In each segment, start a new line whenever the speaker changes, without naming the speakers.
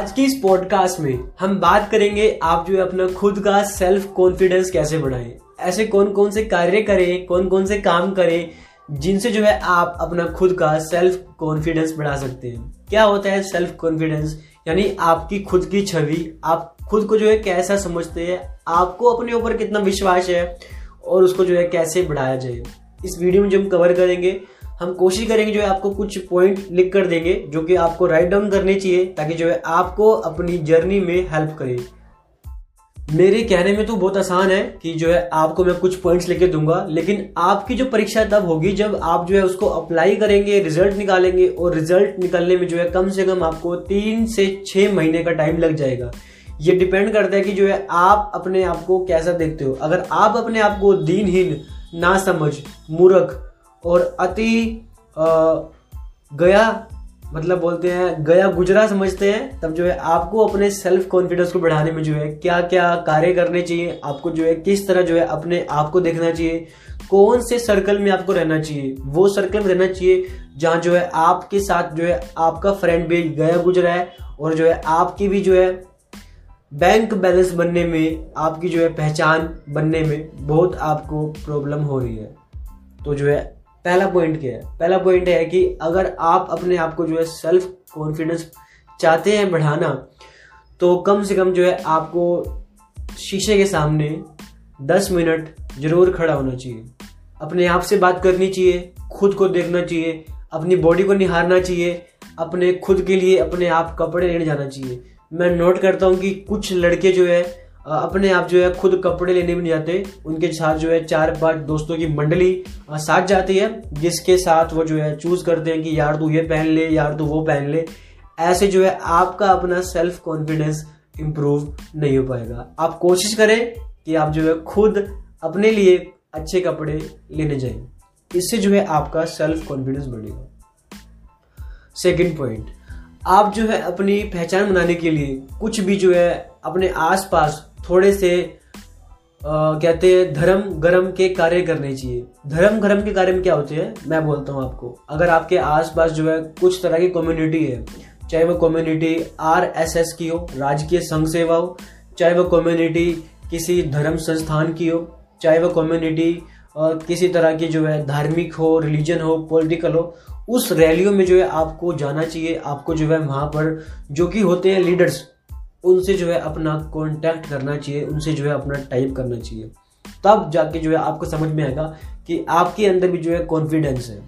आज की इस पॉडकास्ट में हम बात करेंगे आप जो है अपना खुद का सेल्फ कॉन्फिडेंस कैसे बढ़ाएँ। ऐसे कौन कौन से कार्य करें कौन कौन से काम करें, जिनसे जो है आप अपना खुद का सेल्फ कॉन्फिडेंस बढ़ा सकते हैं। क्या होता है सेल्फ कॉन्फिडेंस यानी आपकी खुद की छवि, आप खुद को जो है कैसा समझते हैं, आपको अपने ऊपर कितना विश्वास है और उसको जो है कैसे बढ़ाया जाए। इस वीडियो में जो हम कवर करेंगे हम कोशिश करेंगे जो है आपको कुछ पॉइंट लिख कर देंगे, जो कि आपको राइट डाउन करने चाहिए, ताकि जो है आपको अपनी जर्नी में हेल्प करे। मेरे कहने में तो बहुत आसान है कि जो है आपको मैं कुछ पॉइंट्स लेके दूँगा, लेकिन आपकी जो परीक्षा तब होगी जब आप जो है उसको अप्लाई करेंगे रिज़ल्ट निकालेंगे, और रिज़ल्ट निकलने में जो है कम से कम आपको तीन से छह महीने का टाइम लग जाएगा। ये डिपेंड करता है कि जो है आप अपने आप को कैसा देखते हो। अगर आप अपने आप को दीनहीन ना समझ मूर्ख और अति गया मतलब बोलते हैं गया गुजरा समझते हैं तब जो है आपको अपने सेल्फ कॉन्फिडेंस को बढ़ाने में जो है क्या क्या कार्य करने चाहिए आपको जो है किस तरह जो है अपने आप को देखना चाहिए कौन से सर्कल में आपको रहना चाहिए वो सर्कल में रहना चाहिए जहाँ जो है आपके साथ जो है आपका फ्रेंड भी गया गुजरा है और जो है आपकी भी जो है बैंक बैलेंस बनने में आपकी जो है पहचान बनने में बहुत आपको प्रॉब्लम हो रही है तो जो है पहला पॉइंट क्या है? पहला पॉइंट है कि अगर आप अपने आप को जो है सेल्फ कॉन्फिडेंस चाहते हैं बढ़ाना तो कम से कम जो है आपको शीशे के सामने 10 मिनट ज़रूर खड़ा होना चाहिए। अपने आप से बात करनी चाहिए, खुद को देखना चाहिए, अपनी बॉडी को निहारना चाहिए, अपने खुद के लिए अपने आप कपड़े लेने जाना चाहिए। मैं नोट करता हूँ कि कुछ लड़के जो है अपने आप जो है खुद कपड़े लेने भी नहीं जाते उनके साथ जो है चार पाँच दोस्तों की मंडली साथ जाती है, जिसके साथ वो जो है चूज़ करते हैं कि यार तू ये पहन ले, यार तू वो पहन ले। ऐसे जो है आपका अपना सेल्फ कॉन्फिडेंस इंप्रूव नहीं हो पाएगा। आप कोशिश करें कि आप जो है खुद अपने लिए अच्छे कपड़े लेने जाए। इससे जो है आपका सेल्फ कॉन्फिडेंस बढ़ेगा। सेकेंड पॉइंट आप जो है अपनी पहचान बनाने के लिए कुछ भी जो है अपने आसपास थोड़े से आ, कहते हैं धर्म गरम के कार्य करने चाहिए। धर्म गरम के कार्य में क्या होते हैं? मैं बोलता हूँ आपको। अगर आपके आसपास जो है कुछ तरह की कम्युनिटी है चाहे वो कम्युनिटी आर एस एस की हो राजकीय संघ सेवा हो चाहे वो कम्युनिटी किसी धर्म संस्थान की हो चाहे वो कम्युनिटी किसी तरह की जो है धार्मिक हो रिलीजन हो पॉलिटिकल हो उस रैलियों में जो है आपको जाना चाहिए आपको जो है वहाँ पर जो कि होते हैं लीडर्स उनसे जो है अपना कॉन्टैक्ट करना चाहिए, उनसे जो है अपना टाइप करना चाहिए। तब जाके जो है आपको समझ में आएगा कि आपके अंदर भी जो है कॉन्फिडेंस है।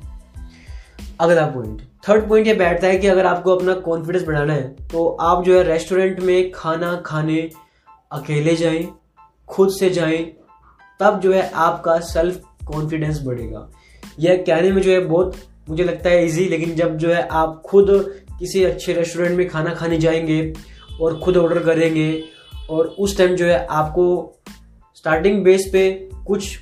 अगला पॉइंट थर्ड पॉइंट ये बैठता है कि अगर आपको अपना कॉन्फिडेंस बढ़ाना है तो आप जो है रेस्टोरेंट में खाना खाने, अकेले जाएँ, खुद से जाएँ, तब जो है आपका सेल्फ कॉन्फिडेंस बढ़ेगा। यह कहने में जो है बहुत, मुझे लगता है इजी लेकिन जब जो है आप खुद किसी अच्छे रेस्टोरेंट में खाना खाने जाएँगे और खुद ऑर्डर करेंगे। और उस टाइम जो है, आपको स्टार्टिंग बेस पे कुछ,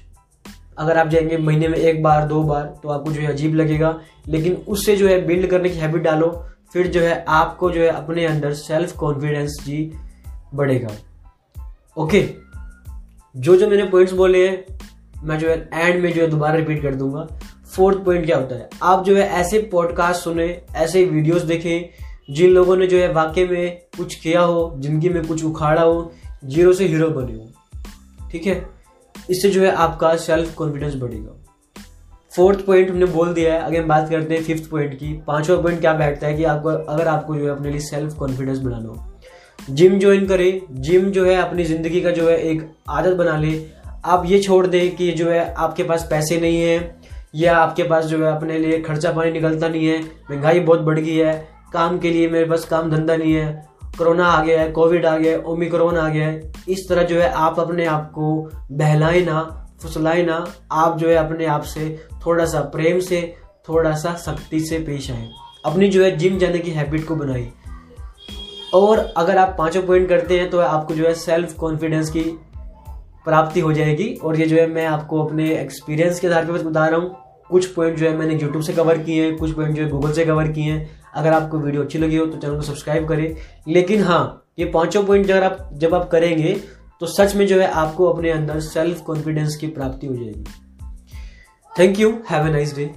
अगर आप जाएँगे महीने में एक बार, दो बार तो आपको जो है अजीब लगेगा। लेकिन उससे जो है बिल्ड करने की हैबिट डालो, फिर जो है आपको जो है अपने अंदर सेल्फ कॉन्फिडेंस जी बढ़ेगा। ओके जो जो मैंने पॉइंट्स बोले हैं, मैं जो है एंड में जो है दोबारा रिपीट कर दूँगा। फोर्थ पॉइंट क्या होता है? आप जो है ऐसे पॉडकास्ट सुने, ऐसे वीडियोस देखें जिन लोगों ने जो है वाकई में कुछ किया हो, ज़िंदगी में कुछ उखाड़ा हो, ज़ीरो से हीरो बने हो। ठीक है? इससे जो है आपका सेल्फ कॉन्फिडेंस बढ़ेगा। फोर्थ पॉइंट हमने बोल दिया है। अगर हम बात करते हैं फिफ्थ पॉइंट की। पांचवा पॉइंट क्या बैठता है कि आपको, अगर आपको जो है अपने लिए सेल्फ कॉन्फिडेंस बढ़ाना हो। जिम ज्वाइन करें। जिम जो है अपनी ज़िंदगी का जो है एक आदत बना ले। आप ये छोड़ दें कि जो है आपके पास पैसे नहीं है, या आपके पास जो है अपने लिए खर्चा पानी निकलता नहीं है। महँगाई बहुत बढ़ गई है। काम के लिए मेरे पास काम धंधा नहीं है। कोरोना आ गया है, कोविड आ गया है, ओमिक्रोन आ गया है। इस तरह जो है आप अपने आप को बहलाए ना, फुसलाए ना, आप जो है अपने आप से थोड़ा सा प्रेम से, थोड़ा सा सख्ती से पेश आए। अपनी जो है जिम जाने की हैबिट को बनाई और अगर आप पाँचों पॉइंट करते हैं तो आपको जो है सेल्फ कॉन्फिडेंस की प्राप्ति हो जाएगी। और ये जो है मैं आपको अपने एक्सपीरियंस के आधार पर बता रहा हूँ। कुछ पॉइंट जो है मैंने यूट्यूब से कवर किए हैं कुछ पॉइंट जो है गूगल से कवर किए हैं। अगर आपको वीडियो अच्छी लगी हो तो चैनल को सब्सक्राइब करें। लेकिन हाँ ये पाँचों पॉइंट अगर आप, जब आप करेंगे तो सच में जो है आपको अपने अंदर सेल्फ कॉन्फिडेंस की प्राप्ति हो जाएगी। Thank you have a nice day